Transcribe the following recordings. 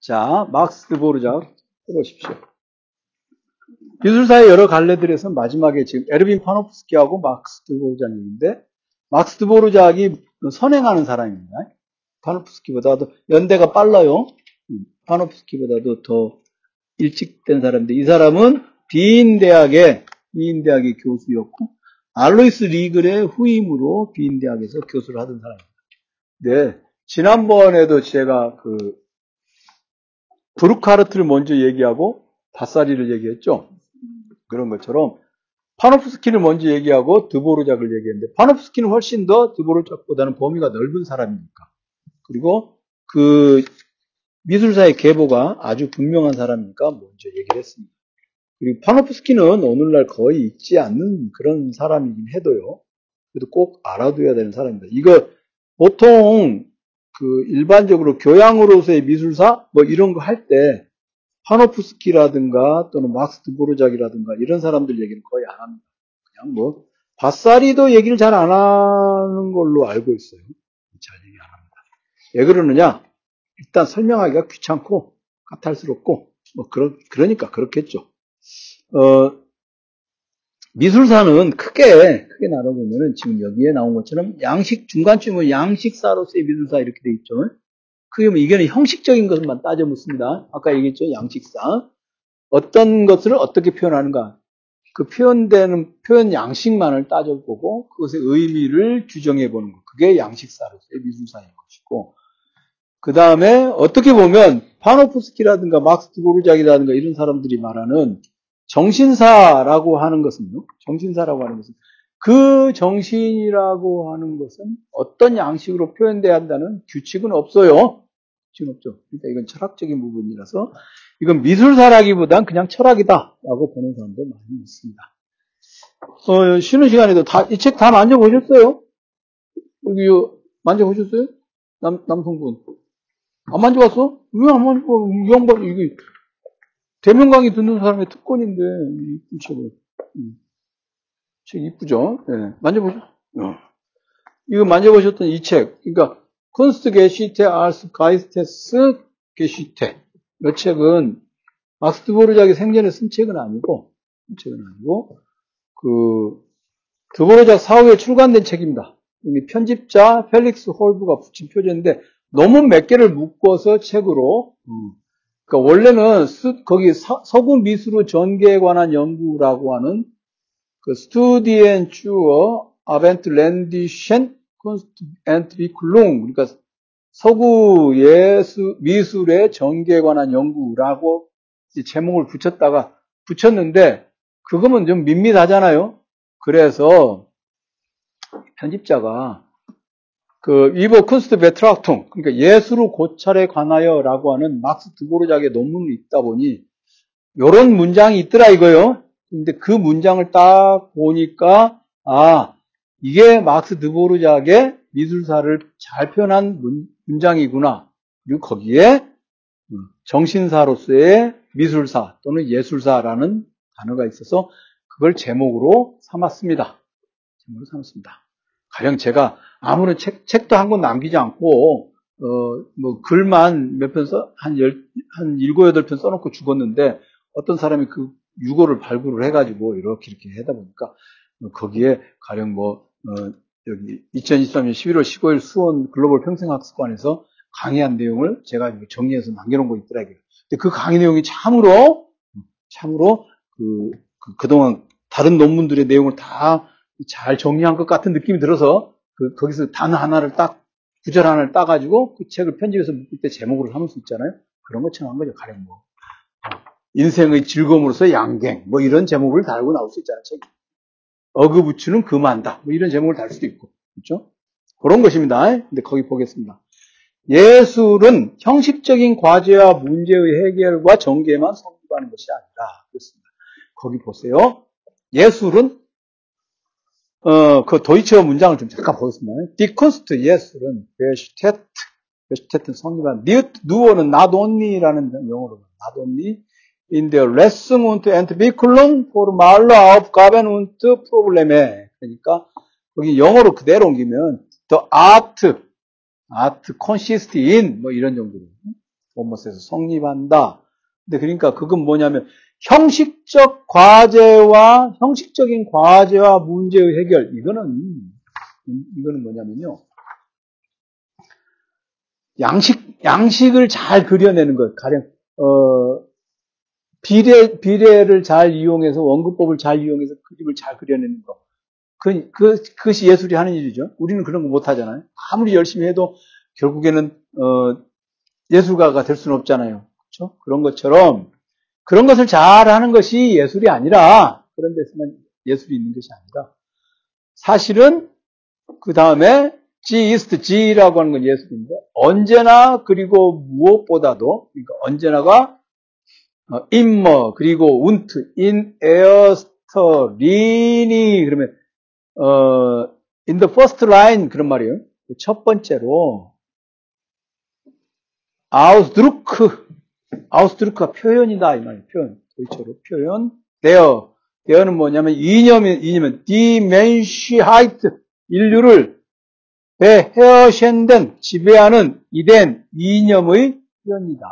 자, 막스 드보르작 해보십시오. 미술사의 여러 갈래들에서 마지막에 지금 에르빈 파노프스키하고 막스 드보르작인데 막스 드보르작이 선행하는 사람입니다. 파노프스키보다도 연대가 빨라요. 파노프스키보다도 더 일찍 된 사람인데 이 사람은 비인 대학의 비인 대학의 교수였고 알로이스 리글의 후임으로 비인 대학에서 교수를 하던 사람입니다. 네, 지난번에도 제가 그 브루카르트를 먼저 얘기하고 바사리를 얘기했죠. 그런 것처럼 파노프스키를 먼저 얘기하고 드보르작을 얘기했는데 파노프스키는 훨씬 더 드보르작보다는 범위가 넓은 사람이니까. 그리고 그 미술사의 계보가 아주 분명한 사람이니까 먼저 얘기를 했습니다. 그리고 파노프스키는 오늘날 거의 있지 않는 그런 사람이긴 해도요. 그래도 꼭 알아둬야 되는 사람입니다. 이거 보통 그 일반적으로 교양으로서의 미술사 뭐 이런 거 할 때 파노프스키라든가 또는 막스 드보르작이라든가 이런 사람들 얘기는 거의 안 합니다. 그냥 뭐 바사리도 얘기를 잘 안 하는 걸로 알고 있어요. 잘 얘기 안 합니다. 왜 그러느냐? 일단 설명하기가 귀찮고 까탈스럽고 뭐 그러, 그러니까 그렇겠죠. 어, 미술사는 크게 크게 나눠 보면은 지금 여기에 나온 것처럼 양식 중간쯤은 양식사로서의 미술사 이렇게 돼 있죠. 그게 뭐 이게는 형식적인 것만 따져 묻습니다. 아까 얘기했죠 양식사 어떤 것을 어떻게 표현하는가 그 표현되는 표현 양식만을 따져보고 그것의 의미를 규정해 보는 것 그게 양식사로서의 미술사인 것이고 그 다음에 어떻게 보면 파노프스키라든가 막스 드보르작이라든가 이런 사람들이 말하는 정신사라고 하는 것은요. 정신사라고 하는 것은 그 정신이라고 하는 것은 어떤 양식으로 표현돼야 한다는 규칙은 없어요. 규칙은 없죠. 그러니까 이건 철학적인 부분이라서 이건 미술사라기보단 그냥 철학이다라고 보는 사람도 많이 있습니다. 어, 쉬는 시간에도 이책 다 만져보셨어요? 여기 만져보셨어요? 남, 남성분. 안 만져봤어? 왜 안 만져봐? 이 양반, 이게 대면 강의 듣는 사람의 특권인데, 이 책을. 음. 책 이쁘죠? 네. 만져보죠? 어. 이거 만져보셨던 이 책. 그러니까, Kunstgeschichte als Geistesgeschichte. 이 책은 막스 드보르작이 생전에 쓴 책은 아니고, 쓴 책은 아니고, 그, 드보르작 사후에 출간된 책입니다. 편집자 펠릭스 홀브가 붙인 표제인데, 논문 몇 개를 묶어서 책으로, 음. 그러니까 원래는 수, 거기 서, 구 미술의 전개에 관한 연구라고 하는 그 Studien zur abendländischen Kunstentwicklung 그러니까 서구 예수 미술의 전개에 관한 연구라고 제목을 붙였다가 붙였는데 그거면 좀 밋밋하잖아요. 그래서 편집자가 그 이버 쿤스트 베트락퉁 그러니까 예술의 고찰에 관하여라고 하는 막스 드보르작의 논문이 있다 보니 이런 문장이 있더라 이거요. 근데 그 문장을 딱 보니까 아 이게 막스 드보르작의 미술사를 잘 표현한 문장이구나. 그리고 거기에 정신사로서의 미술사 또는 예술사라는 단어가 있어서 그걸 제목으로 삼았습니다. 제목으로 삼았습니다. 가령 제가 아무런 책, 책도 한 권 남기지 않고, 어, 뭐, 글만 몇 편 써, 한 열, 한 일곱, 여덟 편 써놓고 죽었는데, 어떤 사람이 그 유고를 발굴을 해가지고, 이렇게 이렇게 하다 보니까, 뭐 거기에 가령 뭐, 어, 여기 2023년 11월 15일 수원 글로벌 평생학습관에서 강의한 내용을 제가 정리해서 남겨놓은 거 있더라고요. 근데 그 강의 내용이 참으로, 참으로 그, 그, 그동안 다른 논문들의 내용을 다 잘 정리한 것 같은 느낌이 들어서 그, 거기서 단어 하나를 딱, 구절 하나를 따가지고 그 책을 편집해서 묶을 때 제목으로 하면 수 있잖아요. 그런 것처럼 한 거죠. 가령 뭐. 인생의 즐거움으로서 양갱, 뭐 이런 제목을 달고 나올 수 있잖아요. 책이. 어그부츠는 금한다. 뭐 이런 제목을 달 수도 있고. 그렇죠? 그런 것입니다. 근데 거기 보겠습니다. 예술은 형식적인 과제와 문제의 해결과 전개만 성립하는 것이 아니라 그렇습니다. 거기 보세요. 예술은 어, 그 도이치어 문장을 좀 잠깐 보겠습니다. Kunst 예술은 베슈테트, 베슈테트는 성립한 니트 누어는 영어로 not only in der Lesung und Entwicklung formaler Aufgaben und Probleme. 그러니까 거기 영어로 그대로 옮기면 the art, art consist in 뭐 이런 정도로 본모스에서 성립한다. 근데 그러니까 그건 뭐냐면 형식적 과제와 형식적인 과제와 문제의 해결 이거는 이거는 뭐냐면요. 양식 양식을 잘 그려내는 것 가령 어 비례 비례를 잘 이용해서 원근법을 잘 이용해서 그림을 잘 그려내는 것. 그, 그, 그것이 예술이 하는 일이죠. 우리는 그런 거 못 하잖아요. 아무리 열심히 해도 결국에는, 어, 예술가가 될 수는 없잖아요. 그렇죠? 그런 것처럼 그런 것을 잘 하는 것이 예술이 아니라 그런 데서만 예술이 있는 것이 아니라 사실은 그 다음에 Sie ist sie라고 하는 건 예술인데 언제나 그리고 무엇보다도 그러니까 언제나가 어, immer 그리고 und in erster Linie 그러면 어 in the first line 그런 말이에요. 첫 번째로 Ausdruck Ausdruck가 표현이다 이 말이에요. 표현 도이치어로 표현 데어 데어는 뭐냐면 이념이 이념은 die Menschheit 인류를 beherrschenden 지배하는 Ideen 이념의 표현이다.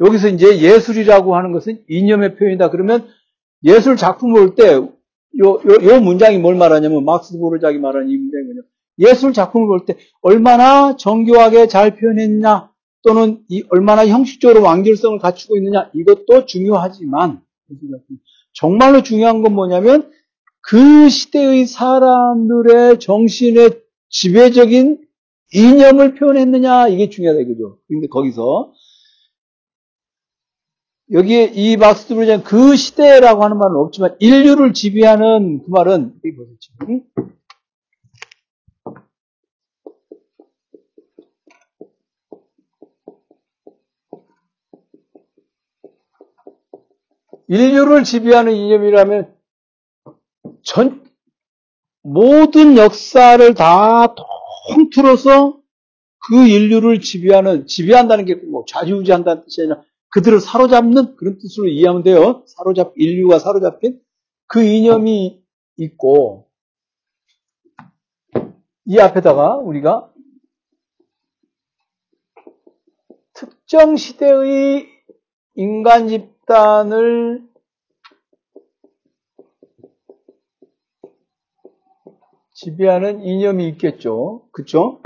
여기서 이제 예술이라고 하는 것은 이념의 표현이다. 그러면 예술 작품을 볼 때, 요, 요, 요 문장이 뭘 말하냐면, 막스 보르작이 말하는 이 문장이 뭐냐. 예술 작품을 볼 때, 얼마나 정교하게 잘 표현했냐, 또는 이, 얼마나 형식적으로 완결성을 갖추고 있느냐, 이것도 중요하지만, 정말로 중요한 건 뭐냐면, 그 시대의 사람들의 정신의 지배적인 이념을 표현했느냐, 이게 중요하다, 이거죠. 근데 거기서, 여기에 이 브루장 그 시대라고 하는 말은 없지만 인류를 지배하는 그 말은 여기 보세요. 인류를 지배하는 이념이라면 전 모든 역사를 다 통틀어서 그 인류를 지배하는 지배한다는 게 뭐 좌지우지한다는 뜻이 아니라 그들을 사로잡는 그런 뜻으로 이해하면 돼요. 사로잡 인류가 사로잡힌 그 이념이 있고 이 앞에다가 우리가 특정 시대의 인간 집 단을 지배하는 이념이 있겠죠. 그렇죠?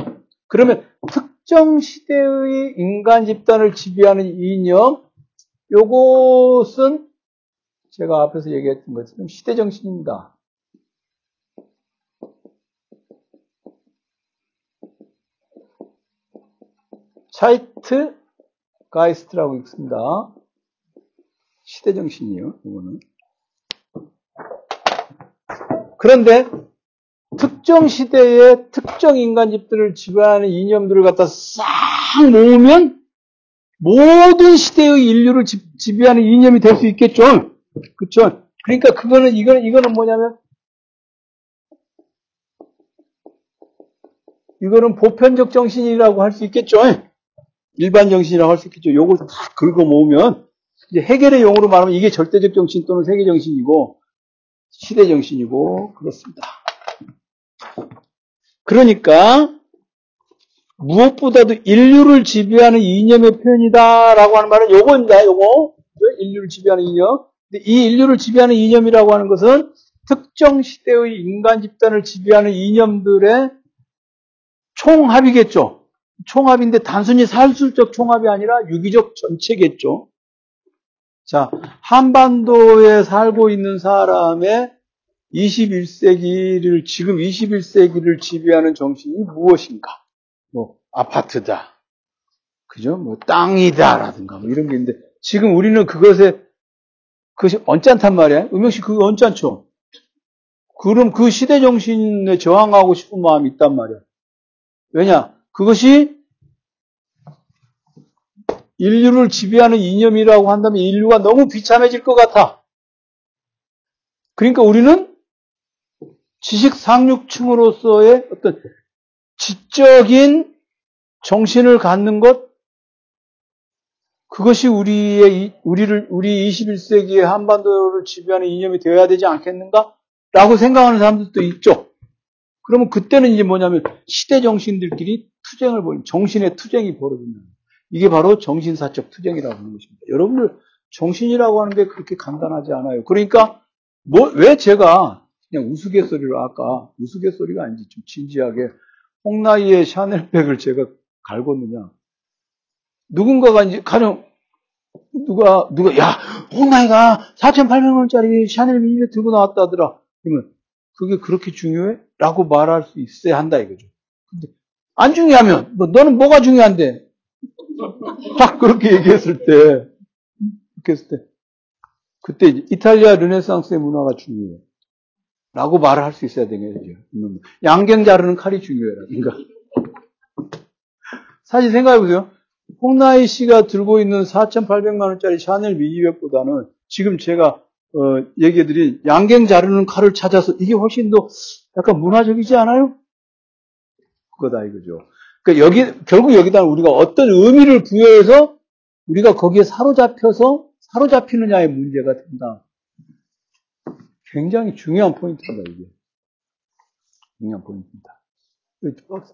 그러면 특정 시대의 인간 집단을 지배하는 이념, 요것은 제가 앞에서 얘기했던 것처럼 시대 정신입니다. 차이트 가이스트라고 읽습니다. 시대 정신이에요, 이거는. 그런데 특정 시대의 특정 인간 집들을 지배하는 이념들을 갖다 싹 모으면 모든 시대의 인류를 지 배하는 이념이 될 수 있겠죠. 그렇죠? 그러니까 그거는 이거는 이거는 뭐냐면 이거는 보편적 정신이라고 할 수 있겠죠. 일반 정신이라고 할 수 있겠죠. 요걸 다 긁어 모으면 이제 해결의 용어로 말하면 이게 절대적 정신 또는 세계 정신이고 시대 정신이고 그렇습니다. 그러니까 무엇보다도 인류를 지배하는 이념의 표현이다라고 하는 말은 요거입니다. 요거 인류를 지배하는 이념. 근데 이 인류를 지배하는 이념이라고 하는 것은 특정 시대의 인간 집단을 지배하는 이념들의 총합이겠죠. 총합인데 단순히 살술적 총합이 아니라 유기적 전체겠죠. 자, 한반도에 살고 있는 사람의 21세기를, 지금 21세기를 지배하는 정신이 무엇인가? 뭐, 아파트다. 그죠? 뭐, 땅이다 라든가, 뭐 이런 게 있는데, 지금 우리는 그것에, 그것이 언짢단 말이야. 음영 씨, 그거 언짢죠? 그럼 그 시대 정신에 저항하고 싶은 마음이 있단 말이야. 왜냐? 그것이 인류를 지배하는 이념이라고 한다면 인류가 너무 비참해질 것 같아. 그러니까 우리는 지식 상류층으로서의 어떤 지적인 정신을 갖는 것, 그것이 우리의, 우리를, 우리 21세기의 한반도를 지배하는 이념이 되어야 되지 않겠는가? 라고 생각하는 사람들도 있죠. 그러면 그때는 이제 뭐냐면 시대 정신들끼리 투쟁을 벌인, 정신의 투쟁이 벌어진다. 이게 바로 정신사적 투쟁이라고 하는 것입니다. 여러분들 정신이라고 하는 게 그렇게 간단하지 않아요. 그러니까 뭐 왜 제가 그냥 우스갯소리로 아까 우스갯소리가 아니지 좀 진지하게 홍나이의 샤넬백을 제가 갈궜느냐 누군가가 이제 가령 누가 누가 야 홍나이가 4,800원짜리 샤넬 미니백 들고 나왔다더라 그러면 그게 그렇게 중요해? 라고 말할 수 있어야 한다 이거죠. 근데 안 중요하면 뭐 너는 뭐가 중요한데 딱 그렇게 얘기했을 때 그렇게 했을 때 그때 이탈리아 르네상스의 문화가 중요해. 라고 말을 할 수 있어야 되는 거죠. 양갱 자르는 칼이 중요해라든가. 사실 생각해보세요. 홍나희 씨가 들고 있는 4,800만원짜리 샤넬 미니백보다는 지금 제가 어, 얘기해드린 양갱 자르는 칼을 찾아서 이게 훨씬 더 약간 문화적이지 않아요? 그거다 이거죠. 그러니까 여기 결국 여기다 우리가 어떤 의미를 부여해서 우리가 거기에 사로잡혀서 사로잡히느냐의 문제가 된다. 굉장히 중요한 포인트입니다, 이게. 중요한 포인트입니다.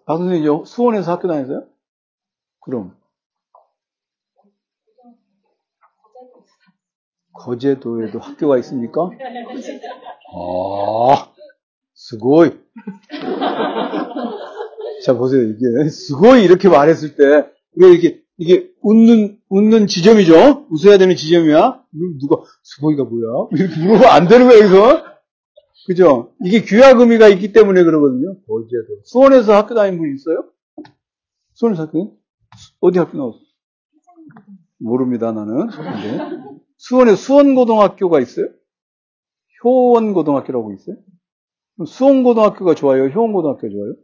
박 선생님, 수원에서 학교 다녔어요? 그럼. 거제도에도 학교가 있습니까? 아, 스고이. 자, 보세요. 이게, 스고이 이렇게 말했을 때, 왜 이게, 이게 웃는, 웃는 지점이죠? 웃어야 되는 지점이야? 누가, 스고이가 뭐야? 이렇게 물어보면 안 되는 거야, 여기서? 그죠? 이게 귀학 의미가 있기 때문에 그러거든요. 거제도. 수원에서 학교 다닌 분 있어요? 수원에서 학교? 어디 학교 나왔어? 모릅니다, 나는. 네. 수원에 수원고등학교가 있어요? 효원고등학교라고 있어요? 수원고등학교가 좋아요? 효원고등학교가 좋아요?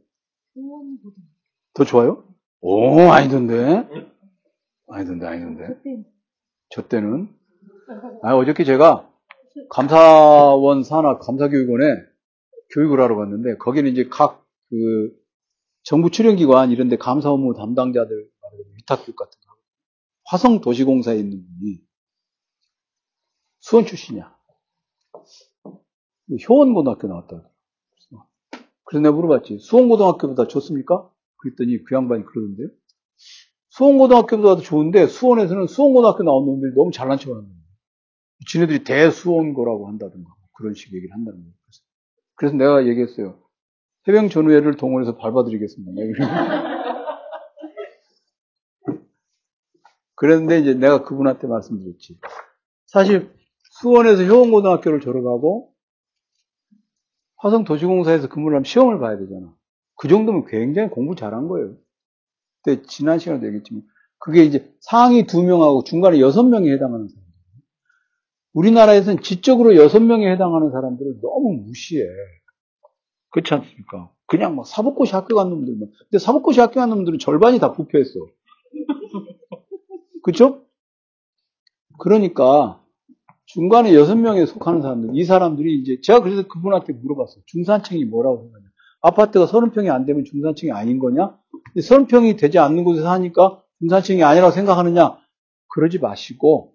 더 좋아요? 오, 아니던데. 아니던데, 아니던데. 저 때는. 아, 어저께 제가 감사원 산하 감사교육원에 교육을 하러 갔는데, 거기는 이제 각 그 정부 출연기관 이런 데 감사 업무 담당자들 위탁교육 같은 거. 화성 도시공사에 있는 분이 수원 출신이야. 효원고등학교 나왔다. 그래서 내가 물어봤지. 수원고등학교보다 좋습니까? 그랬더니 그 양반이 그러던데요. 수원고등학교보다 좋은데 수원에서는 수원고등학교 나온 놈들이 너무 잘난 척 하는 거예요. 지네들이 대수원고라고 한다든가 그런 식의 얘기를 한다는 거예요. 그래서 내가 얘기했어요. 해병 전우회를 동원해서 밟아드리겠습니다. 그랬는데 이제 내가 그분한테 말씀드렸지. 사실 수원에서 효원고등학교를 졸업하고 화성도시공사에서 근무를 하면 시험을 봐야 되잖아. 그 정도면 굉장히 공부 잘한 거예요. 그때 지난 시간에도 얘기했지만 그게 이제 상위 두 명하고 중간에 여섯 명에 해당하는 사람들. 우리나라에서는 지적으로 여섯 명에 해당하는 사람들을 너무 무시해. 그렇지 않습니까? 그냥 막 사법고시 학교 간 놈들만. 근데 사법고시 학교 간 놈들은 절반이 다 부패했어. 그렇죠? 그러니까 중간에 여섯 명에 속하는 사람들, 이 사람들이 이제 제가 그래서 그분한테 물어봤어요. 중산층이 뭐라고 생각하냐? 아파트가 서른 평이 안 되면 중산층이 아닌 거냐? 서른 평이 되지 않는 곳에서 하니까 중산층이 아니라고 생각하느냐? 그러지 마시고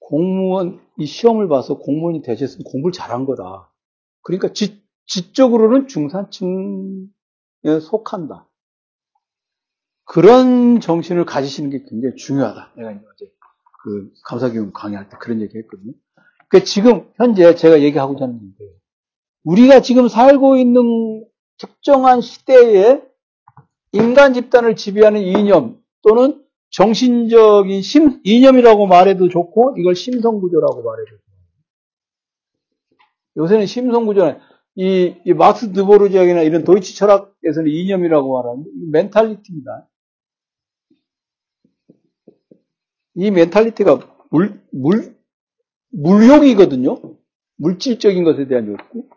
공무원 이 시험을 봐서 공무원이 되셨으면 공부를 잘한 거다. 그러니까 지, 지적으로는 중산층에 속한다. 그런 정신을 가지시는 게 굉장히 중요하다. 내가 이제 그 감사교육 강의할 때 그런 얘기 했거든요. 그러니까 지금 현재 제가 얘기하고자 하는 게 우리가 지금 살고 있는 특정한 시대에 인간 집단을 지배하는 이념 또는 정신적인 심, 이념이라고 말해도 좋고 이걸 심성구조라고 말해도 좋고 요새는 심성구조는 이, 이 막스 드보르지악이나 이런 도이치 철학에서는 이념이라고 말하는 mentality입니다. 이 mentality가 물, 물, 물욕이거든요. 물질적인 것에 대한 욕구.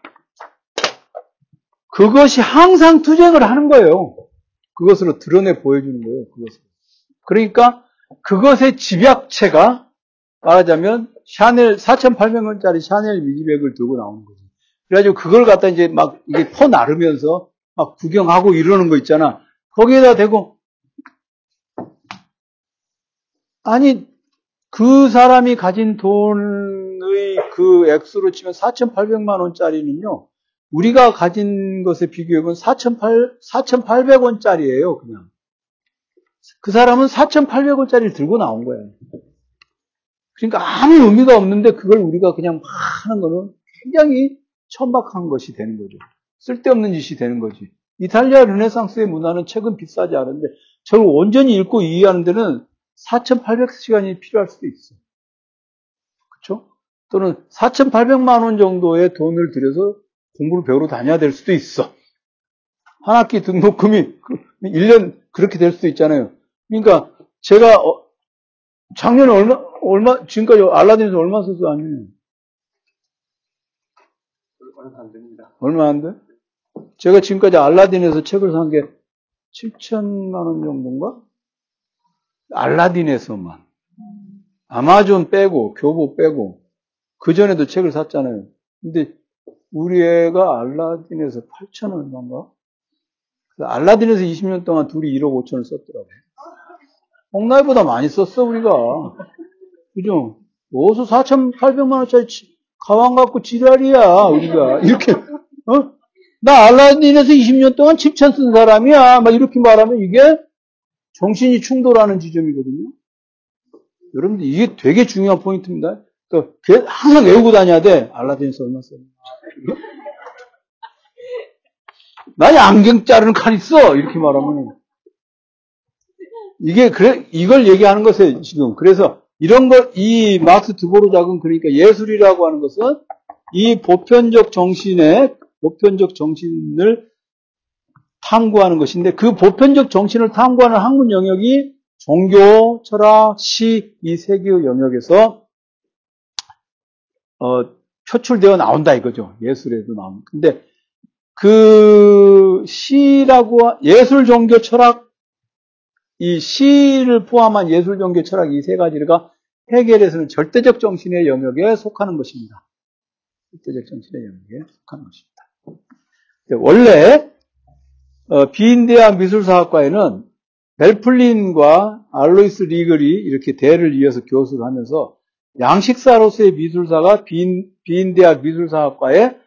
그것이 항상 투쟁을 하는 거예요. 그것으로 드러내 보여주는 거예요. 그것을. 그러니까 그것의 집약체가 말하자면 샤넬 4,800원짜리 샤넬 미니백을 들고 나오는 거죠. 그래가지고 그걸 갖다 이제 막 이게 퍼 나르면서 막 구경하고 이러는 거 있잖아. 거기에다 대고 아니, 그 사람이 가진 돈의 그 액수로 치면 4,800만 원짜리는요, 우리가 가진 것에 비교하면 4,800원짜리예요, 그냥. 그 사람은 4,800원짜리를 들고 나온 거예요. 그러니까 아무 의미가 없는데 그걸 우리가 그냥 막 하는 거는 굉장히 천박한 것이 되는 거죠. 쓸데없는 짓이 되는 거지. 이탈리아 르네상스의 문화는 책은 비싸지 않은데 저걸 온전히 읽고 이해하는 데는 4,800시간이 필요할 수도 있어. 그렇죠? 또는 4,800만 원 정도의 돈을 들여서 공부를 배우러 다녀야 될 수도 있어. 한 학기 등록금이 1년 그 그렇게 될 수도 있잖아요. 그러니까 제가 어, 작년에 얼마 얼마 지금까지 알라딘에서 얼마 썼어 아니에요? 얼마 안 됩니다. 얼마 안 돼? 제가 지금까지 알라딘에서 책을 산 게 7천만 원 정도인가? 알라딘에서만. 아마존 빼고, 교보 빼고, 그 전에도 책을 샀잖아요. 근데 우리 애가 알라딘에서 8천 얼마인가? 알라딘에서 20년 동안 둘이 1억 5천을 썼더라고요. 홍나이보다 많이 썼어, 우리가. 그죠? 어디서 4,800만 원짜리 가방 갖고 지랄이야, 우리가. 이렇게, 어? 나 알라딘에서 20년 동안 7천 쓴 사람이야. 막 이렇게 말하면 이게 정신이 충돌하는 지점이거든요. 여러분들 이게 되게 중요한 포인트입니다. 그러니까 항상 외우고 다녀야 돼. 알라딘에서 얼마 썼나. 나 양갱 자르는 칼 있어. 이렇게 말하면. 이게, 그래, 이걸 얘기하는 것에 지금. 그래서 이런 것, 이 마스 드보르작은 그러니까 예술이라고 하는 것은 이 보편적 정신의, 보편적 정신을 탐구하는 것인데 그 보편적 정신을 탐구하는 학문 영역이 종교, 철학, 시, 이 세 개의 영역에서 어, 표출되어 나온다 이거죠. 예술에도 나오는. 근데 그 시라고 예술, 종교, 철학 이 시를 포함한 예술, 종교, 철학 이 세 가지가 해결에서는 절대적 정신의 영역에 속하는 것입니다. 절대적 정신의 영역에 속하는 것입니다. 원래 어, 비인대학 미술사학과에는 벨플린과 알로이스 리글이 이렇게 대를 이어서 교수를 하면서 양식사로서의 미술사가 비인, 비인대학 미술사학과에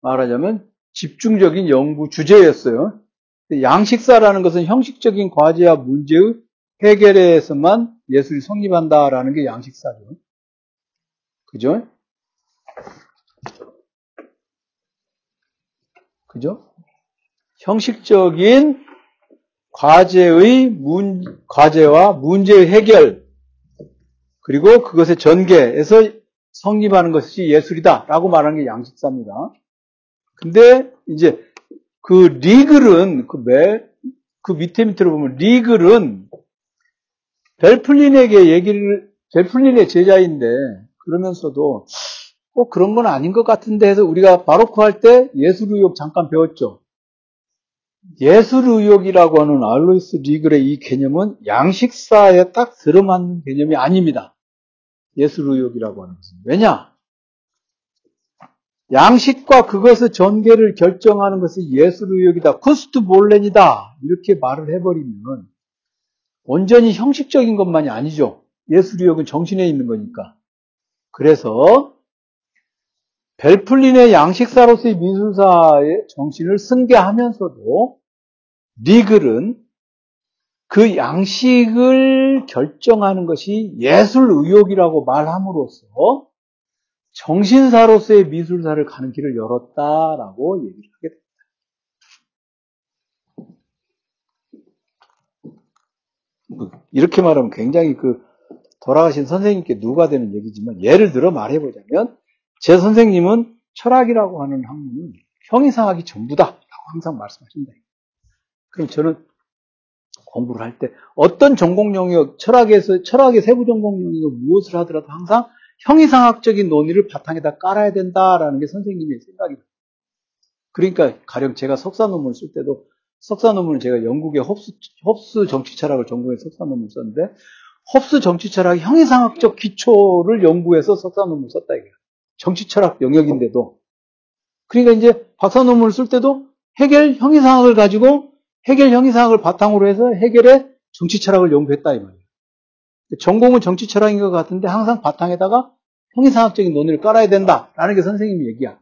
말하자면 집중적인 연구 주제였어요. 양식사라는 것은 형식적인 과제와 문제의 해결에서만 예술이 성립한다라는 게 양식사죠. 그죠? 그죠? 형식적인 과제의 문, 과제와 문제의 해결, 그리고 그것의 전개에서 성립하는 것이 예술이다 라고 말하는 게 양식사입니다. 근데 이제 그 리글은 그, 매, 그 밑에 밑으로 보면 리글은 벨플린에게 얘기를 벨플린의 제자인데 그러면서도 꼭 그런 건 아닌 것 같은데 해서 우리가 바로크 할 때 예술 의욕 잠깐 배웠죠. 예술 의욕이라고 하는 알로이스 리글의 이 개념은 양식사에 딱 들어맞는 개념이 아닙니다. 예술 의욕이라고 하는 것은. 왜냐? 양식과 그것의 전개를 결정하는 것이 예술 의욕이다. 쿠스트 몰렌이다. 이렇게 말을 해버리면 온전히 형식적인 것만이 아니죠. 예술 의욕은 정신에 있는 거니까. 그래서 벨플린의 양식사로서의 미술사의 정신을 승계하면서도 리글은 그 양식을 결정하는 것이 예술 의욕이라고 말함으로써 정신사로서의 미술사를 가는 길을 열었다라고 얘기를 하게 됩니다. 이렇게 말하면 굉장히 그 돌아가신 선생님께 누가 되는 얘기지만 예를 들어 말해보자면 제 선생님은 철학이라고 하는 학문은 형이상학이 전부다라고 항상 말씀하신다. 그럼 저는 공부를 할 때 어떤 전공 영역, 철학에서 철학의 세부 전공 영역 무엇을 하더라도 항상 형이상학적인 논의를 바탕에다 깔아야 된다라는 게 선생님의 생각입니다. 그러니까 가령 제가 석사 논문을 쓸 때도 석사 논문을 제가 영국의 홉스, 홉스 정치 철학을 전공해서 석사 논문을 썼는데 홉스 정치 철학의 형이상학적 기초를 연구해서 석사 논문을 썼다 이거예요. 정치 철학 영역인데도. 그러니까 이제 박사 논문을 쓸 때도 해결 형이상학을 가지고 해결 형이상학을 바탕으로 해서 해결의 정치 철학을 연구했다 이 말이에요. 전공은 정치 철학인 것 같은데 항상 바탕에다가 형이상학적인 논의를 깔아야 된다라는 게 선생님의 얘기야.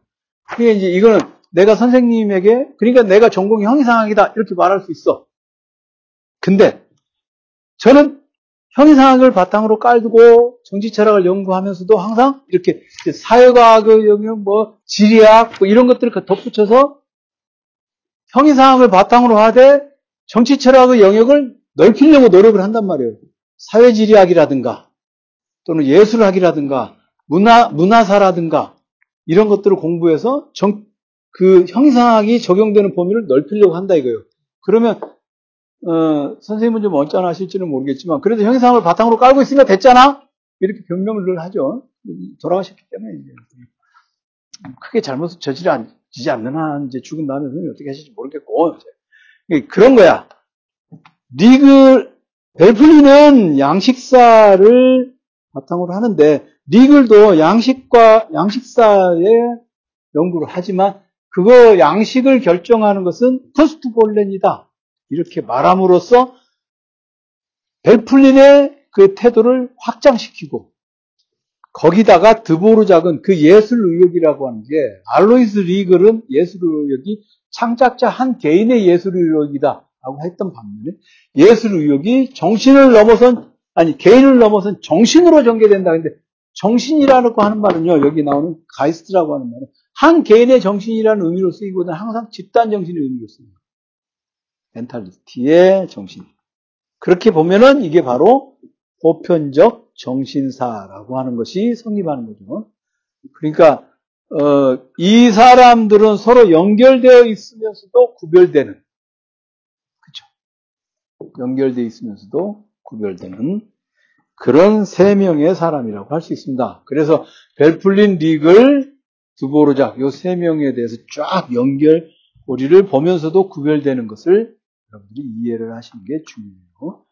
그게 이제 이거는 내가 선생님에게 그러니까 내가 전공이 형이상학이다 이렇게 말할 수 있어. 근데 저는 형이상학을 바탕으로 깔고 정치 철학을 연구하면서도 항상 이렇게 사회과학의 영역, 뭐 지리학 뭐 이런 것들을 덧붙여서 형이상학을 바탕으로 하되 정치 철학의 영역을 넓히려고 노력을 한단 말이에요. 사회지리학이라든가 또는 예술학이라든가 문화 문화사라든가 이런 것들을 공부해서 정, 그 형상학이 적용되는 범위를 넓히려고 한다 이거예요. 그러면 어, 선생님은 좀 언짢아하실지는 모르겠지만 그래도 형상학을 바탕으로 깔고 있으니까 됐잖아 이렇게 변명을 하죠. 돌아가셨기 때문에 이제 크게 잘못을 저지르지 않는 한 이제 죽은 다음에 선생님이 어떻게 하실지 모르겠고 그런 거야. 리글 벨플린은 양식사를 바탕으로 하는데 리글도 양식과 양식사의 연구를 하지만 그거 양식을 결정하는 것은 Kunstwollen이다. 이렇게 말함으로써 벨플린의 그 태도를 확장시키고 거기다가 드보르작은 그 예술 의욕이라고 하는 게 알로이스 리글은 예술 의욕이 창작자 한 개인의 예술 의욕이다. 라고 했던 반면에 예술 의욕이 정신을 넘어선 아니 개인을 넘어선 정신으로 전개된다. 근데 정신이라고 하는 말은요 여기 나오는 가이스트라고 하는 말은 한 개인의 정신이라는 의미로 쓰이고는 항상 집단 정신의 의미로 쓰입니다. 멘탈리티의 정신. 그렇게 보면은 이게 바로 보편적 정신사라고 하는 것이 성립하는 거죠. 그러니까 어, 이 사람들은 서로 연결되어 있으면서도 구별되는 연결되어 있으면서도 구별되는 그런 세 명의 사람이라고 할 수 있습니다. 그래서 벨플린, 리글, 두보르작 이세 명에 대해서 쫙 연결 고리를 보면서도 구별되는 것을 여러분들이 이해를 하시는 게 중요해요.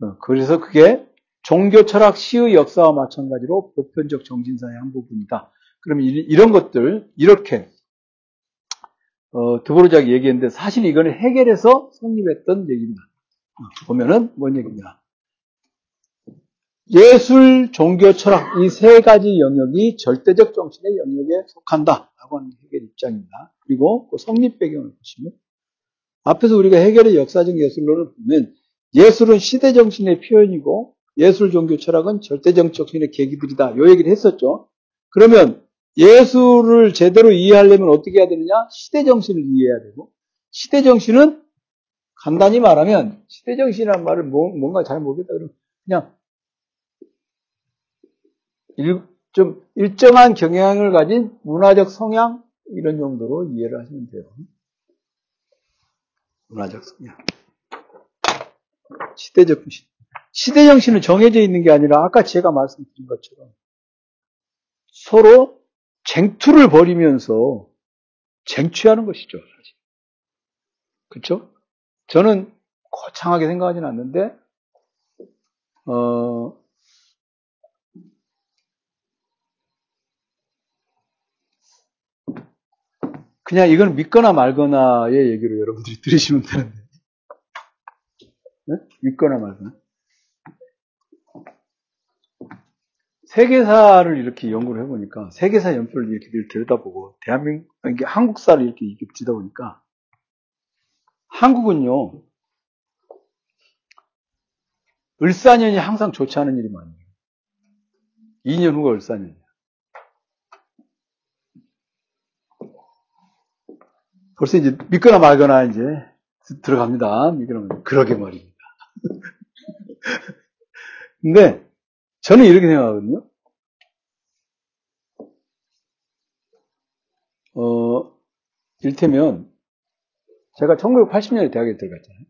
어, 그래서 그게 종교 철학 시의 역사와 마찬가지로 보편적 정신사의 한 부분이다. 그러면 이런 것들 이렇게 어, 드보르작이 얘기했는데 사실 이거는 해결해서 성립했던 얘기입니다. 보면은 뭔 얘기냐. 예술, 종교, 철학 이 세 가지 영역이 절대적 정신의 영역에 속한다라고 하는 해결 입장입니다. 그리고 그 성립 배경을 보시면 앞에서 우리가 해결의 역사적 예술론을 보면 예술은 시대 정신의 표현이고 예술, 종교, 철학은 절대적 정신의 계기들이다. 요 얘기를 했었죠. 그러면 예술을 제대로 이해하려면 어떻게 해야 되느냐? 시대 정신을 이해해야 되고 시대 정신은 간단히 말하면 시대 정신이라는 말을 뭐, 뭔가 잘 모르겠다 그러면 그냥 일, 좀 일정한 경향을 가진 문화적 성향 이런 정도로 이해를 하시면 돼요. 문화적 성향. 시대적 정신. 시대 정신은 정해져 있는 게 아니라 아까 제가 말씀드린 것처럼 서로 쟁투를 벌이면서 쟁취하는 것이죠, 사실. 그렇죠? 저는 거창하게 생각하지는 않는데, 어, 그냥 이건 믿거나 말거나의 얘기로 여러분들이 들으시면 되는데. 네? 믿거나 말거나. 세계사를 이렇게 연구를 해보니까, 세계사 연표를 이렇게 들여다보고, 대한민국, 한국사를 이렇게 읽다 보니까, 한국은요, 을사년이 항상 좋지 않은 일이 많아요. 2년 후가 을사년이야. 벌써 이제 믿거나 말거나 이제 들어갑니다. 믿거나 그러게 말입니다. 근데 저는 이렇게 생각하거든요. 어, 일테면 제가 1980년에 대학에 들어갔잖아요.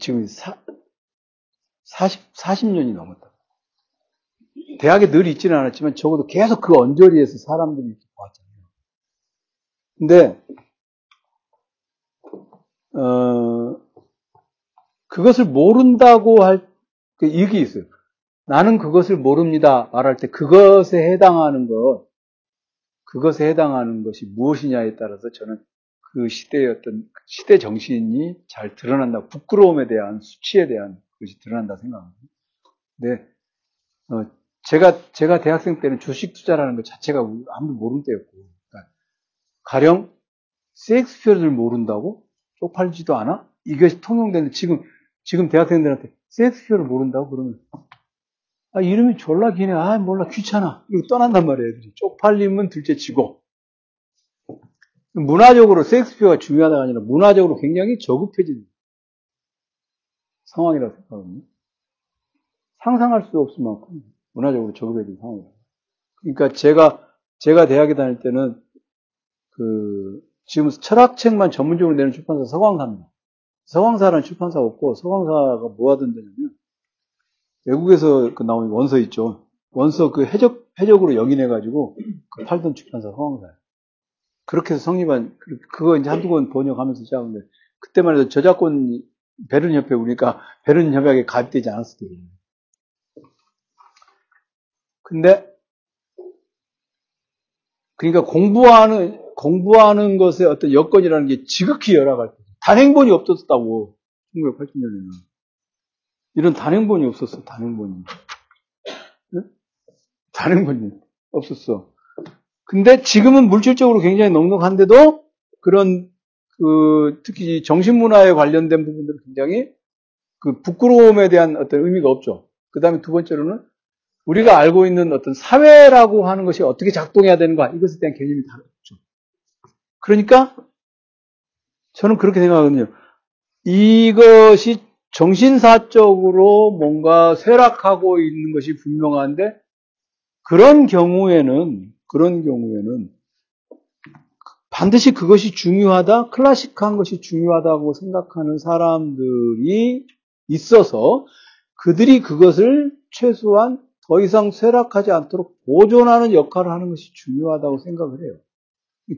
지금 사, 40, 40년이 넘었다. 대학에 늘 있지는 않았지만 적어도 계속 그 언저리에서 사람들이 보았잖아요. 근데, 어, 그것을 모른다고 할, 그 이게 있어요. 나는 그것을 모릅니다. 말할 때 그것에 해당하는 것, 그것에 해당하는 것이 무엇이냐에 따라서 저는 그 시대의 어떤 시대 정신이 잘 드러난다. 부끄러움에 대한 수치에 대한 것이 드러난다 생각합니다. 근데 어, 제가 제가 대학생 때는 주식 투자라는 것 자체가 아무도 모르는 때였고, 가령 셰익스피어를 모른다고 쪽팔지도 않아? 이것이 통용되는 지금 지금 대학생들한테 셰익스피어를 모른다고 그러면 아 이름이 졸라 기네 아 몰라 귀찮아 이거 떠난단 말이에요 쪽팔림은 둘째치고 문화적으로 셰익스피어가 중요하다가 아니라 문화적으로 굉장히 저급해진 상황이라고 생각하거든요. 상상할 수 없을 만큼 문화적으로 저급해진 상황이에요. 그러니까 제가 제가 대학에 다닐 때는 그 지금 철학책만 전문적으로 내는 출판사 서광사입니다. 서광사라는 출판사가 없고 서광사가 뭐 하던 데냐면 외국에서 그 나온 원서 있죠. 원서 그 해적 해적으로 역인해가지고 그 팔던 출판사 서광사예요. 그렇게 해서 성립한 그거 이제 한두 권 번역하면서 시작하는데 그때만 해도 저작권 베른 협회 우리가 베른 협약에 가입되지 않았을 때예요. 근데 그러니까 공부하는 공부하는 것의 어떤 여건이라는 게 지극히 열악할 때 단행본이 없었다고 1980년에는 이런 단행본이 없었어 단행본이 네? 단행본이 없었어. 근데 지금은 물질적으로 굉장히 넉넉한데도 그런 그 특히 정신문화에 관련된 부분들은 굉장히 그 부끄러움에 대한 어떤 의미가 없죠. 그 다음에 두 번째로는 우리가 알고 있는 어떤 사회라고 하는 것이 어떻게 작동해야 되는가 이것에 대한 개념이 다르죠. 그러니까 저는 그렇게 생각하거든요. 이것이 정신사적으로 뭔가 쇠락하고 있는 것이 분명한데 그런 경우에는 그런 경우에는 반드시 그것이 중요하다, 클래식한 것이 중요하다고 생각하는 사람들이 있어서 그들이 그것을 최소한 더 이상 쇠락하지 않도록 보존하는 역할을 하는 것이 중요하다고 생각을 해요.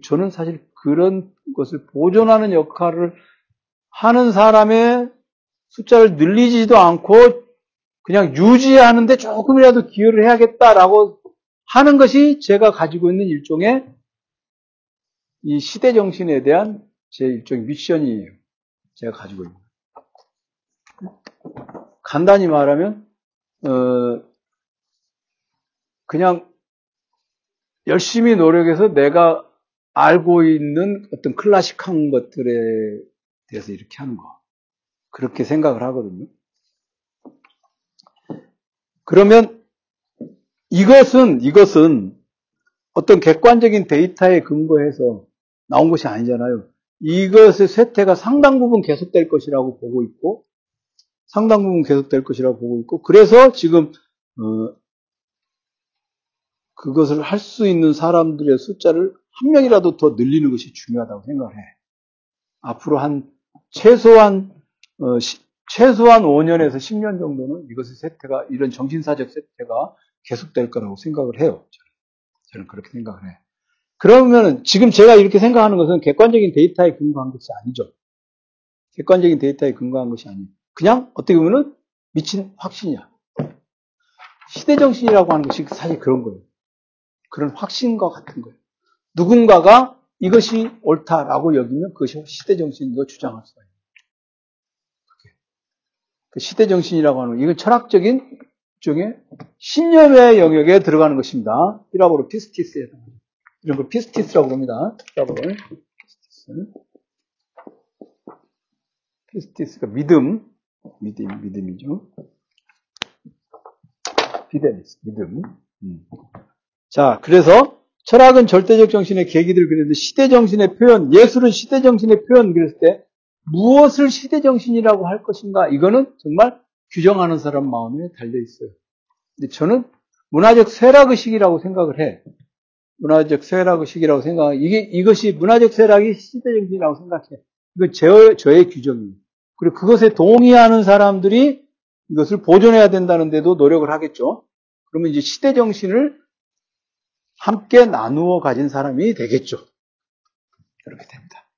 저는 사실 그런 것을 보존하는 역할을 하는 사람의 숫자를 늘리지도 않고 그냥 유지하는데 조금이라도 기여를 해야겠다라고 하는 것이 제가 가지고 있는 일종의 이 시대 정신에 대한 제 일종의 미션이에요. 제가 가지고 있는. 간단히 말하면 어, 그냥 열심히 노력해서 내가 알고 있는 어떤 클래식한 것들에 대해서 이렇게 하는 거. 그렇게 생각을 하거든요. 그러면 이것은, 이것은 어떤 객관적인 데이터에 근거해서 나온 것이 아니잖아요. 이것의 쇠퇴가 상당 부분 계속될 것이라고 보고 있고, 상당 부분 계속될 것이라고 보고 있고, 그래서 지금, 어, 그것을 할 수 있는 사람들의 숫자를 한 명이라도 더 늘리는 것이 중요하다고 생각해. 앞으로 한 최소한 어, 시, 최소한 5년에서 10년 정도는 이것의 세태가 이런 정신사적 세태가 계속될 거라고 생각을 해요. 저는, 저는 그렇게 생각을 해. 그러면 지금 제가 이렇게 생각하는 것은 객관적인 데이터에 근거한 것이 아니죠. 객관적인 데이터에 근거한 것이 아니에요. 그냥 어떻게 보면 미친 확신이야. 시대 정신이라고 하는 것이 사실 그런 거예요. 그런 확신과 같은 거예요. 누군가가 이것이 옳다라고 여기면 그것이 시대 정신이라고 주장할 수가 있는 그 시대 정신이라고 하는 이건 철학적인 중에 신념의 영역에 들어가는 것입니다. 희랍어로 πίστις에 이런 걸 πίστις라고 합니다. 희랍어로 πίστις. pistis가 믿음, 믿음, 믿음이죠. fidelis, 믿음. 음. 자, 그래서 철학은 절대적 정신의 계기들 그랬는데 시대 정신의 표현, 예술은 시대 정신의 표현 그랬을 때 무엇을 시대 정신이라고 할 것인가? 이거는 정말 규정하는 사람 마음에 달려 있어요. 근데 저는 문화적 쇠락의식이라고 생각을 해. 문화적 쇠락의식이라고 생각. 이게 이것이 문화적 쇠락이 시대 정신이라고 생각해. 이거 제, 저의 규정이에요. 그리고 그것에 동의하는 사람들이 이것을 보존해야 된다는데도 노력을 하겠죠. 그러면 이제 시대 정신을 함께 나누어 가진 사람이 되겠죠. 그렇게 됩니다.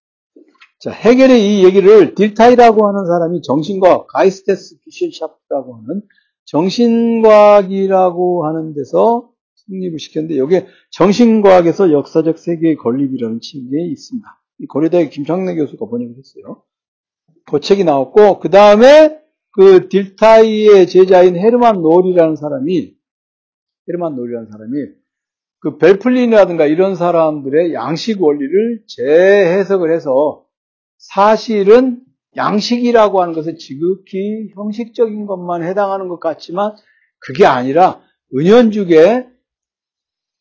자, 해결의 이 얘기를 딜타이라고 하는 사람이 정신과학, 가이스테스 비션샤프라고 하는 정신과학이라고 하는 데서 성립을 시켰는데, 여기에 정신과학에서 역사적 세계의 건립이라는 책이 있습니다. 이 고려대학 김창래 교수가 번역을 했어요. 그 책이 나왔고, 그 다음에 그 딜타이의 제자인 헤르만 놀이라는 사람이, 헤르만 놀이라는 사람이 그 벨플린이라든가 이런 사람들의 양식 원리를 재해석을 해서 사실은 양식이라고 하는 것은 지극히 형식적인 것만 해당하는 것 같지만 그게 아니라 은연중에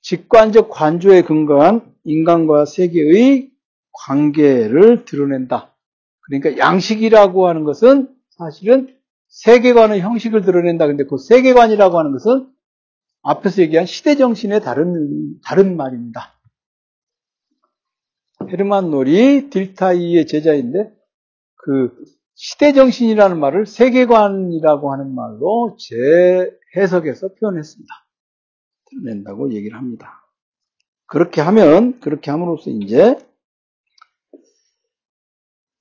직관적 관조에 근거한 인간과 세계의 관계를 드러낸다. 그러니까 양식이라고 하는 것은 사실은 세계관의 형식을 드러낸다. 근데 그 세계관이라고 하는 것은 앞에서 얘기한 시대 정신의 다른, 다른 말입니다. 헤르만 놀이 딜타이의 제자인데 그 시대 정신이라는 말을 세계관이라고 하는 말로 재해석해서 표현했습니다. 드러낸다고 얘기를 합니다. 그렇게 하면, 그렇게 함으로써 이제,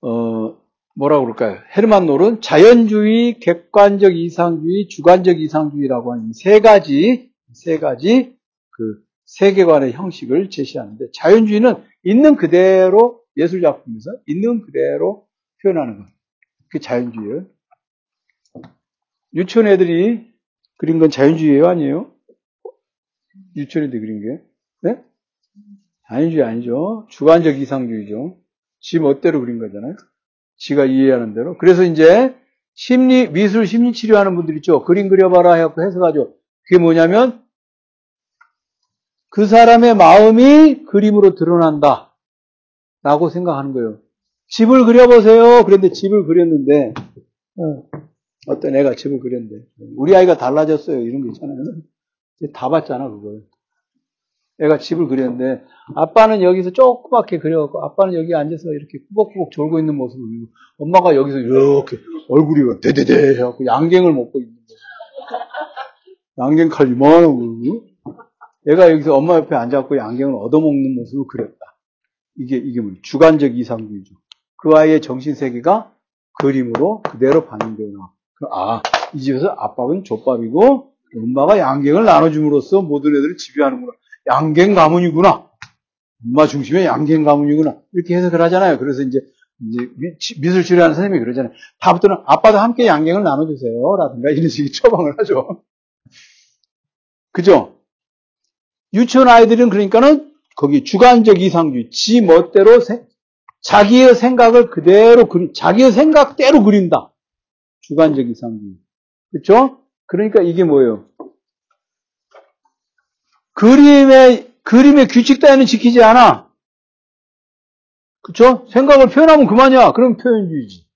어, 뭐라고 그럴까요? 헤르만 놀은 자연주의, 객관적 이상주의, 주관적 이상주의라고 하는 세 가지, 세 가지 그 세계관의 형식을 제시하는데 자연주의는 있는 그대로 예술 작품에서 있는 그대로 표현하는 것. 그게 자연주의예요. 유치원 애들이 그린 건 자연주의예요, 아니에요? 유치원 애들이 그린 게. 네? 자연주의 아니죠. 주관적 이상주의죠. 지 멋대로 그린 거잖아요. 지가 이해하는 대로. 그래서 이제 심리, 미술 심리 치료하는 분들 있죠. 그림 그려봐라 해갖고 해석하죠. 그게 뭐냐면 그 사람의 마음이 그림으로 드러난다. 라고 생각하는 거예요. 집을 그려보세요. 그런데 집을 그렸는데, 어, 떤 애가 집을 그렸는데, 우리 아이가 달라졌어요. 이런 거 있잖아요. 다 봤잖아, 그걸. 애가 집을 그렸는데, 아빠는 여기서 조그맣게 그려갖고, 아빠는 여기 앉아서 이렇게 꾸벅꾸벅 졸고 있는 모습을 보고, 엄마가 여기서 이렇게 얼굴이 대대대 해갖고 양갱을 먹고 있는 거예요. 양갱 칼 이만하고, 애가 여기서 엄마 옆에 앉아갖고 양갱을 얻어먹는 모습을 그렸다. 이게, 이게 뭐 주관적 이상주의죠. 그 아이의 정신 세계가 그림으로 그대로 반영되나. 아, 이 집에서 아빠는 족밥이고, 엄마가 양갱을 나눠줌으로써 모든 애들을 지배하는구나. 양갱 가문이구나. 엄마 중심의 양갱 가문이구나. 이렇게 해석을 하잖아요. 그래서 이제, 이제 미술 치료하는 선생님이 그러잖아요. 다음부터는 아빠도 함께 양갱을 나눠주세요. 라든가 이런 식의 처방을 하죠. 그죠? 유치원 아이들은 그러니까는 거기 주관적 이상주의, 지 멋대로 세, 자기의 생각을 그대로 그리, 자기의 생각대로 그린다. 주관적 이상주의. 그렇죠? 그러니까 이게 뭐예요? 그림의 그림의 규칙 따위는 지키지 않아. 그렇죠? 생각을 표현하면 그만이야. 그럼 표현주의지.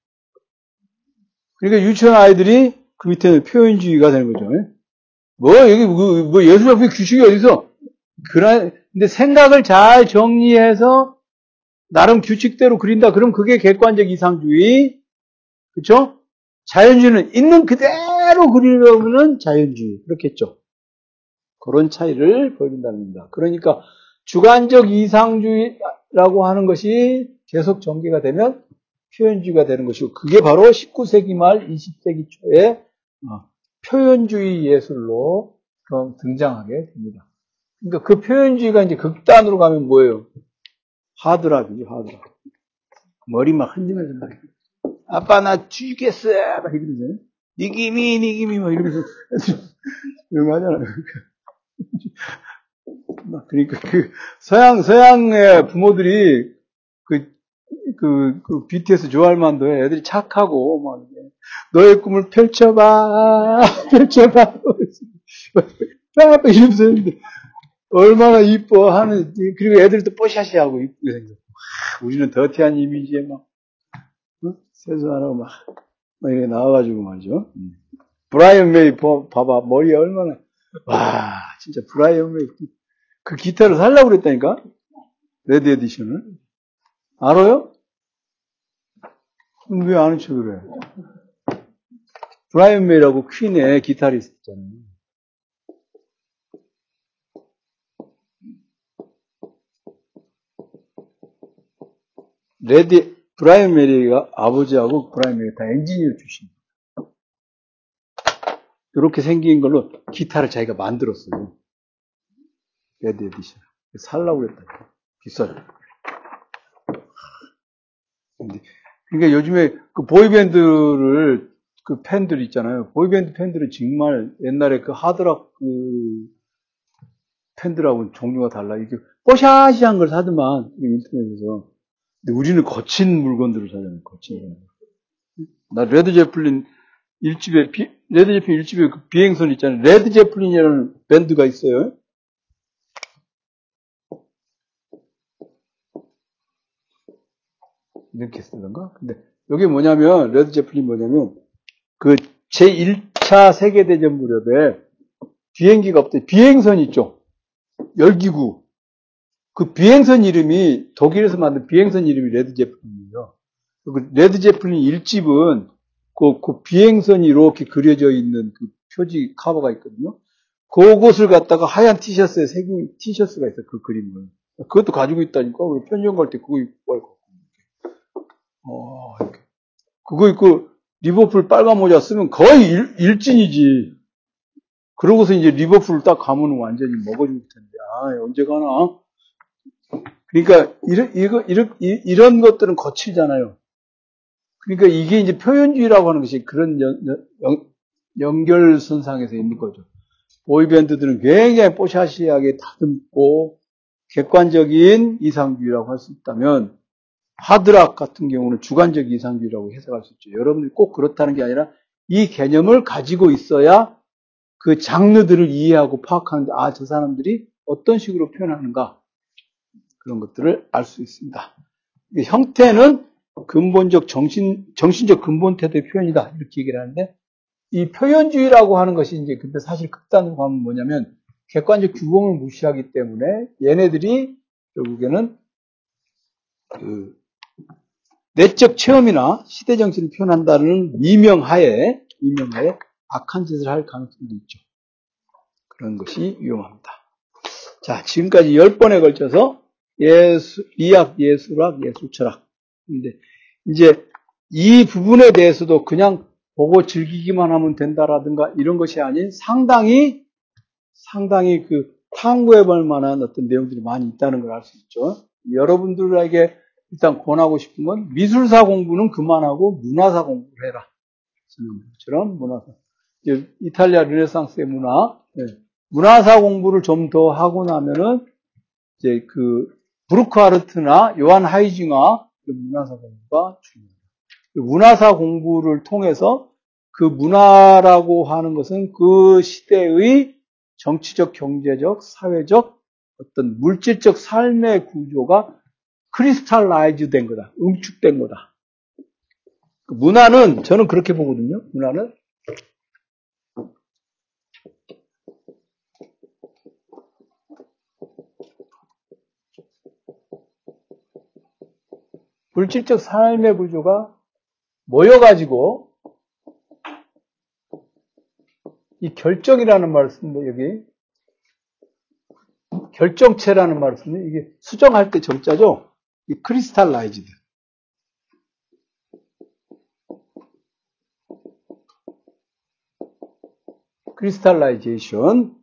그러니까 유치원 아이들이 그 밑에는 표현주의가 되는 거죠. 뭐 여기 뭐, 뭐 예술작품 규칙이 어디서? 그런 근데 생각을 잘 정리해서 나름 규칙대로 그린다. 그럼 그게 객관적 이상주의. 그렇죠? 자연주의는 있는 그대로 그리려면 자연주의. 그렇겠죠. 그런 차이를 보여준다는 겁니다. 그러니까 주관적 이상주의라고 하는 것이 계속 전개가 되면 표현주의가 되는 것이고 그게 바로 19세기 말 20세기 초에 어, 표현주의 예술로 등장하게 됩니다. 그러니까 그 표현주의가 이제 극단으로 가면 뭐예요? 하드락이죠, 하드락. 머리 막 흔들면서 막, 아빠 나 죽겠어! 막 이러면서, 니김이, 니김이, 막 이러면서, 거 하잖아요. 그러니까 그, 서양, 서양의 부모들이 그, 그, 그 BTS 좋아할 만도 해. 애들이 착하고, 막, 너의 꿈을 펼쳐봐, 펼쳐봐. 막 이러면서 했는데, 얼마나 이뻐 하는, 그리고 애들도 뽀샤시하고 이쁘게 생겼고. 우리는 더티한 이미지에 막, 어? 세수하라고 막, 막 이렇게 나와가지고 말이죠. 음. 브라이언 메이 봐봐. 머리에 얼마나, 와, 진짜 브라이언 메이. 그 기타를 살라고 그랬다니까? red edition을. 알아요? 왜 아는 척을 해? 브라이언 메이라고 퀸의 기타리스트잖아요. 레디, 브라이언 메이가 아버지하고 브라이언 메이 다 엔지니어 출신입니다. 이렇게 생긴 걸로 기타를 자기가 만들었어요. red edition. 살라고 그랬다. 비싸죠. 그러니까 요즘에 그 보이밴드를 그 팬들 있잖아요. 보이밴드 팬들은 정말 옛날에 그 하드락 그 팬들하고는 종류가 달라. 이게 뽀샤시한 걸 사더만 인터넷에서. 근데 우리는 거친 물건들을 사잖아요. 거친. 나 레드 제플린 일집에 비, 레드 제플린 일집에 그 비행선 있잖아요. 레드 제플린이라는 밴드가 있어요. 이렇게 쓰는가? 근데 여기 뭐냐면 레드 제플린 뭐냐면 그 제1차 세계대전 무렵에 비행기가 없대. 비행선 있죠. 열기구. 그 비행선 이름이 독일에서 만든 비행선 이름이 레드 제플린이에요. 그 레드 제플린 1집은 그, 그 비행선이 이렇게 그려져 있는 그 표지 커버가 있거든요. 그것을 갖다가 하얀 티셔츠에 새긴 티셔츠가 있어요. 그 그림을. 그것도 가지고 있다니까. 편의점 갈 때 그거 입고 갈 거. 어, 이렇게. 그거 입고 리버풀 빨간 모자 쓰면 거의 일, 일진이지. 그러고서 이제 리버풀 딱 가면 완전히 먹어줄 텐데. 아, 언제 가나? 그러니까, 이런, 이거, 이런, 이런 것들은 거칠잖아요. 그러니까 이게 이제 표현주의라고 하는 것이 그런 연결선상에서 있는 거죠. 보이밴드들은 굉장히 뽀샤시하게 다듬고 객관적인 이상주의라고 할 수 있다면 하드락 같은 경우는 주관적 이상주의라고 해석할 수 있죠. 여러분들이 꼭 그렇다는 게 아니라 이 개념을 가지고 있어야 그 장르들을 이해하고 파악하는데 아, 저 사람들이 어떤 식으로 표현하는가 그런 것들을 알 수 있습니다. 형태는 근본적 정신, 정신적 근본 태도의 표현이다. 이렇게 얘기를 하는데, 이 표현주의라고 하는 것이 이제 근데 사실 극단으로 가면 뭐냐면, 객관적 규범을 무시하기 때문에 얘네들이 결국에는 그 내적 체험이나 시대 정신을 표현한다는 미명하에, 미명하에 악한 짓을 할 가능성도 있죠. 그런 것이 위험합니다. 자, 지금까지 열 번에 걸쳐서 예수, 미학, 예술학, 예술철학. 근데 이제 이 부분에 대해서도 그냥 보고 즐기기만 하면 된다라든가 이런 것이 아닌 상당히 상당히 그 탐구해 볼 만한 어떤 내용들이 많이 있다는 걸 알 수 있죠. 여러분들에게 일단 권하고 싶은 건 미술사 공부는 그만하고 문화사 공부를 해라. 처럼 문화사. 이탈리아 르네상스의 문화, 네. 문화사 공부를 좀 더 하고 나면은 이제 그 브루크하르트나 요한 하위징아 문화사 공부가 중요합니다. 문화사 공부를 통해서 그 문화라고 하는 것은 그 시대의 정치적, 경제적, 사회적 어떤 물질적 삶의 구조가 crystallize 된 거다. 응축된 거다. 문화는 저는 그렇게 보거든요. 문화는 물질적 삶의 구조가 모여가지고 이 결정이라는 쓰는데 여기 결정체라는 쓰는데 이게 수정할 때 정자죠. 이 crystallized. crystallization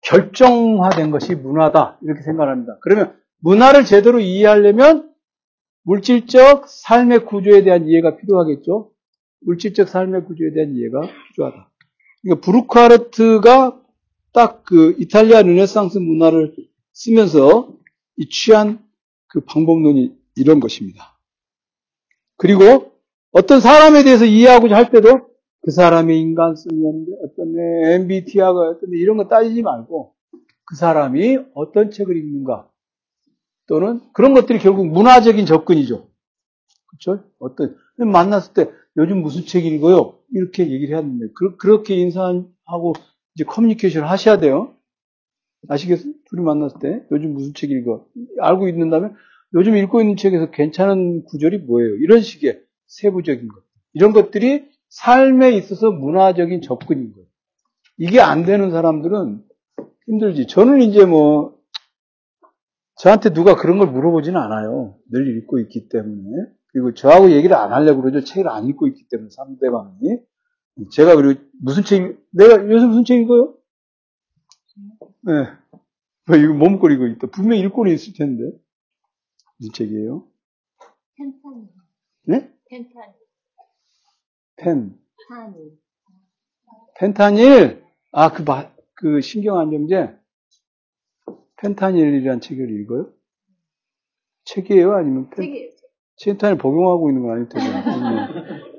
결정화된 것이 문화다 이렇게 생각합니다. 그러면 문화를 제대로 이해하려면 물질적 삶의 구조에 대한 이해가 필요하겠죠. 물질적 삶의 구조에 대한 이해가 필요하다. 그러니까 브루카르트가 딱 그 이탈리아 르네상스 문화를 쓰면서 이 취한 그 방법론이 이런 것입니다. 그리고 어떤 사람에 대해서 이해하고자 할 때도 그 사람의 인간성이었는데 어떤 MBTI가 어떤 이런 거 따지지 말고 그 사람이 어떤 책을 읽는가 또는 그런 것들이 결국 문화적인 접근이죠. 그렇죠? 어떤 만났을 때 요즘 무슨 책 읽어요? 이렇게 얘기를 해야 되는데 그, 렇게 인사하고 이제 커뮤니케이션을 하셔야 돼요. 아시겠어요? 둘이 만났을 때 요즘 무슨 책 읽어? 알고 있는다면 요즘 읽고 있는 책에서 괜찮은 구절이 뭐예요? 이런 식의 세부적인 것. 이런 것들이 삶에 있어서 문화적인 접근인 거예요. 이게 안 되는 사람들은 힘들지. 저는 이제 뭐 저한테 누가 그런 걸 물어보지는 않아요. 늘 읽고 있기 때문에. 그리고 저하고 얘기를 안 하려고 그러죠. 책을 안 읽고 있기 때문에, 상대방이. 제가 그리고 무슨 책, 내가 요새 무슨 책 읽어요? 네. 왜 이거 몸거리고 있다. 분명히 읽고는 있을 텐데. 무슨 책이에요? 펜타닐. 네? 펜타닐. 펜. 타닐. 펜타닐? 아, 그, 그 신경안정제? 펜타닐이라는 책을 읽어요? 책이에요? 아니면 펜, 책이에요. 펜타닐 복용하고 있는 거 아닐 텐데.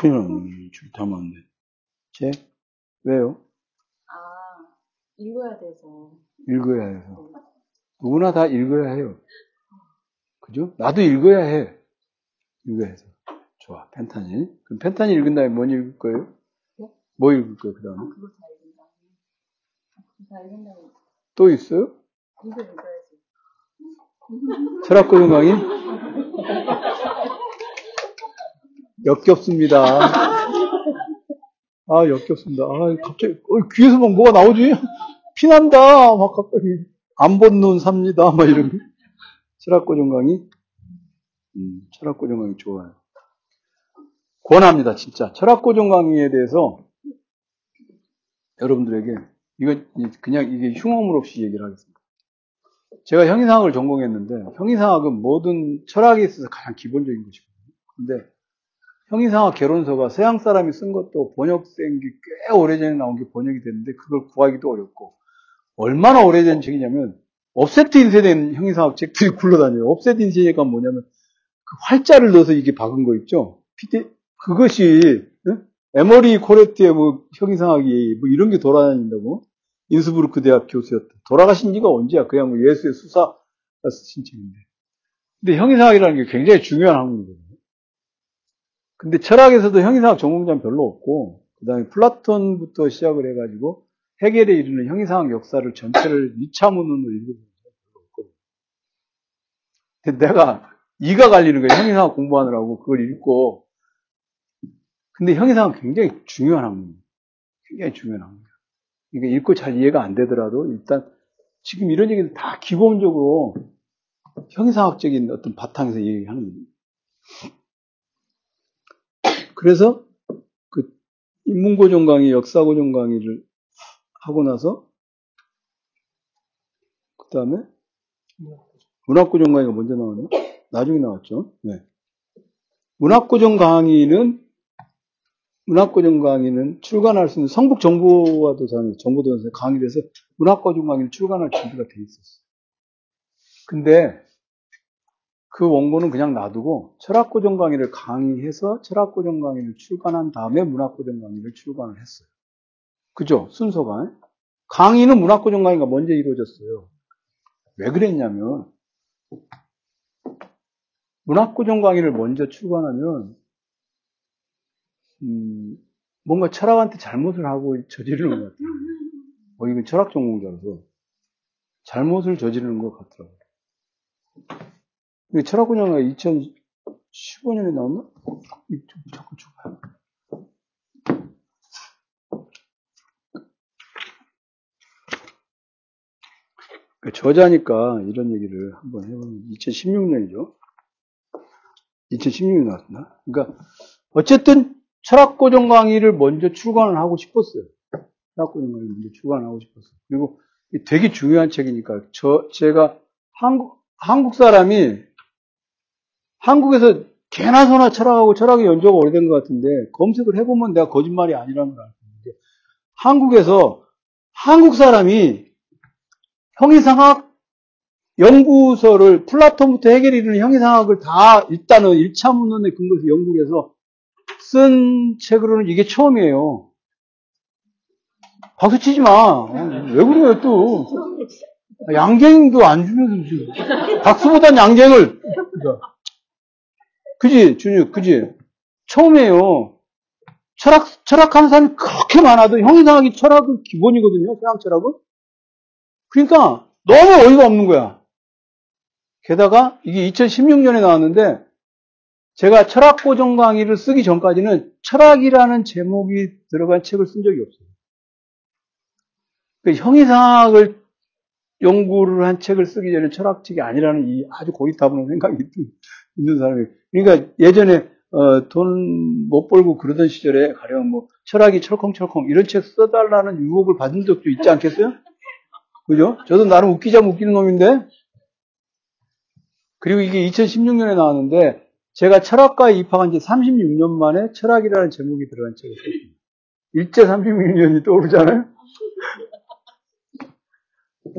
큰일. 줄다 맞네. 책? 왜요? 아, 읽어야 돼서. 읽어야 해서. 누구나 다 읽어야 해요. 그죠? 나도 읽어야 해. 읽어야 해서. 좋아. 펜타닐. 그럼 펜타닐 읽은 다음에 뭐 읽을 거예요? 네? 뭐 읽을 거예요, 그 다음에? 아, 그거 다 읽은다. 그거 다 읽은다고. 또 있어요? 이거 읽어야지. 철학 고정 강의? 역겹습니다. 아, 역겹습니다. 아, 갑자기, 어, 귀에서 막 뭐가 나오지? 피난다! 막 갑자기, 안본 눈 삽니다. 막 이런. 거. 철학 고정 강의? 음, 철학 고정 강의 좋아요. 권합니다, 진짜. 철학 고정 강의에 대해서 여러분들에게, 이거, 그냥 이게 흉어물 없이 얘기를 하겠습니다. 제가 형이상학을 전공했는데, 형이상학은 모든 철학에 있어서 가장 기본적인 것이거든요. 근데, 형이상학 개론서가 서양 사람이 쓴 것도 번역된 게 꽤 오래전에 나온 게 번역이 됐는데, 그걸 구하기도 어렵고, 얼마나 오래된 책이냐면, 옵셋 인쇄된 형이상학 책들이 굴러다녀요. 옵셋 인쇄가 뭐냐면, 그 활자를 넣어서 이게 박은 거 있죠? 그것이, 응? 에머리 코레트의 뭐 형이상학이 뭐 이런 게 돌아다닌다고? 인스부르크 대학 교수였다. 돌아가신 지가 언제야? 그냥 뭐 예수회 수사가 쓰신 책인데. 근데 형이상학이라는 게 굉장히 중요한 학문이거든요. 근데 철학에서도 형이상학 전공자는 별로 없고, 그 다음에 플라톤부터 시작을 해가지고, 해결에 이르는 형이상학 역사를 전체를 2차 문헌으로 읽어본 사람이 별로 없거든요. 근데 내가 이가 갈리는 거예요. 형이상학 공부하느라고 그걸 읽고. 근데 형이상학은 굉장히 중요한 학문이에요. 굉장히 중요한 학문이에요. 그러니까 읽고 잘 이해가 안 되더라도 일단 지금 이런 얘기는 다 기본적으로 형이상학적인 어떤 바탕에서 얘기하는 겁니다. 그래서 그 인문고정 강의, 역사고정 강의를 하고 나서 그 다음에 문학고정 강의가 먼저 나왔나? 나중에 나왔죠. 네. 문학고정 강의는 문학고정 강의는 출간할 수 있는 성북 정보와도 정보도에서 강의돼서 문학고정 강의를 출간할 준비가 돼 있었어요. 근데 그 원고는 그냥 놔두고 철학고정 강의를 강의해서 철학고정 강의를 출간한 다음에 문학고정 강의를 출간을 했어요. 그죠? 순서가. 강의는 문학고정 강의가 먼저 이루어졌어요. 왜 그랬냐면 문학고정 강의를 먼저 출간하면 음, 뭔가 철학한테 잘못을 하고 저지르는 것 같아요. 어, 이건 철학 전공자라서 잘못을 저지르는 것 같더라고요. 철학고정 강의 2015년에 나왔나? 자꾸 줘봐요. 저자니까 이런 얘기를 한번 해보면 2016년이죠. 2016년에 나왔나? 그러니까 어쨌든 철학고정 강의를 먼저 출간을 하고 싶었어요. 철학고전 강의를 먼저 출간하고 싶었어요. 그리고 되게 중요한 책이니까 저 제가 한국 한국 사람이 한국에서 개나 소나 철학하고 철학의 연조가 오래된 것 같은데 검색을 해보면 내가 거짓말이 아니라는 걸 알겠는데 한국에서 한국 사람이 형이상학 연구서를 플라톤부터 헤겔에 이르는 형이상학을 다 일단은 1차 문헌에 근거해서 연구해서 쓴 책으로는 이게 처음이에요. 박수 치지 마. 왜 그래요 또. 양갱도 안 주면서 지금. 박수보단 양갱을. 그지 준유 그지 처음이에요. 철학 철학하는 사람이 그렇게 많아도 형이상학이 철학은 기본이거든요. 서양 철학은. 그러니까 너무 어이가 없는 거야. 게다가 이게 2016년에 나왔는데 제가 철학 고정 강의를 쓰기 전까지는 철학이라는 제목이 들어간 책을 쓴 적이 없어요. 그 형이상학을 연구를 한 책을 쓰기 전에 철학책이 아니라는 이 아주 고리타분한 생각이 있는 사람이. 그러니까 예전에 어, 돈 못 벌고 그러던 시절에 가령 뭐 철학이 철컹철컹 이런 책 써달라는 유혹을 받은 적도 있지 않겠어요? 그죠? 저도 나름 웃기자면 웃기는 놈인데. 그리고 이게 2016년에 나왔는데 제가 철학과에 입학한 지 36년 만에 철학이라는 제목이 들어간 책을 썼습니다. 일제 36년이 떠오르잖아요?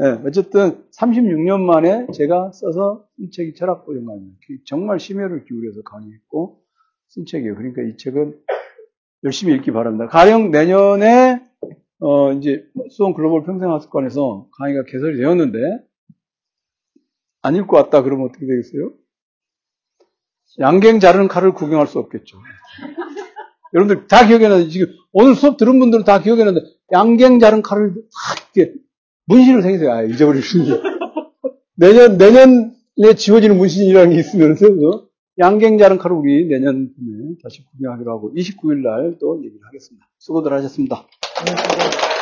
예, 어쨌든 36년 만에 제가 써서 쓴 책이 철학보영감입니다. 정말 심혈을 기울여서 강의했고 쓴 책이에요. 그러니까 이 책은 열심히 읽기 바랍니다. 가령 내년에 어 이제 수원 글로벌 평생학습관에서 강의가 개설이 되었는데 안 읽고 왔다 그러면 어떻게 되겠어요? 양갱 자르는 칼을 구경할 수 없겠죠. 여러분들 다 기억해 놨는데 지금 오늘 수업 들은 분들은 다 기억해 놨는데 양갱 자른 칼을 탁 이렇게 문신을 생기세요. 아, 잊어버리시는데. 내년, 내년에 지워지는 문신이라는 게 있으면서, 어? 양갱 자른 칼을 우리 내년 봄에 다시 구경하기로 하고, 29일 날 또 얘기를 하겠습니다. 수고들 하셨습니다. 네, 네.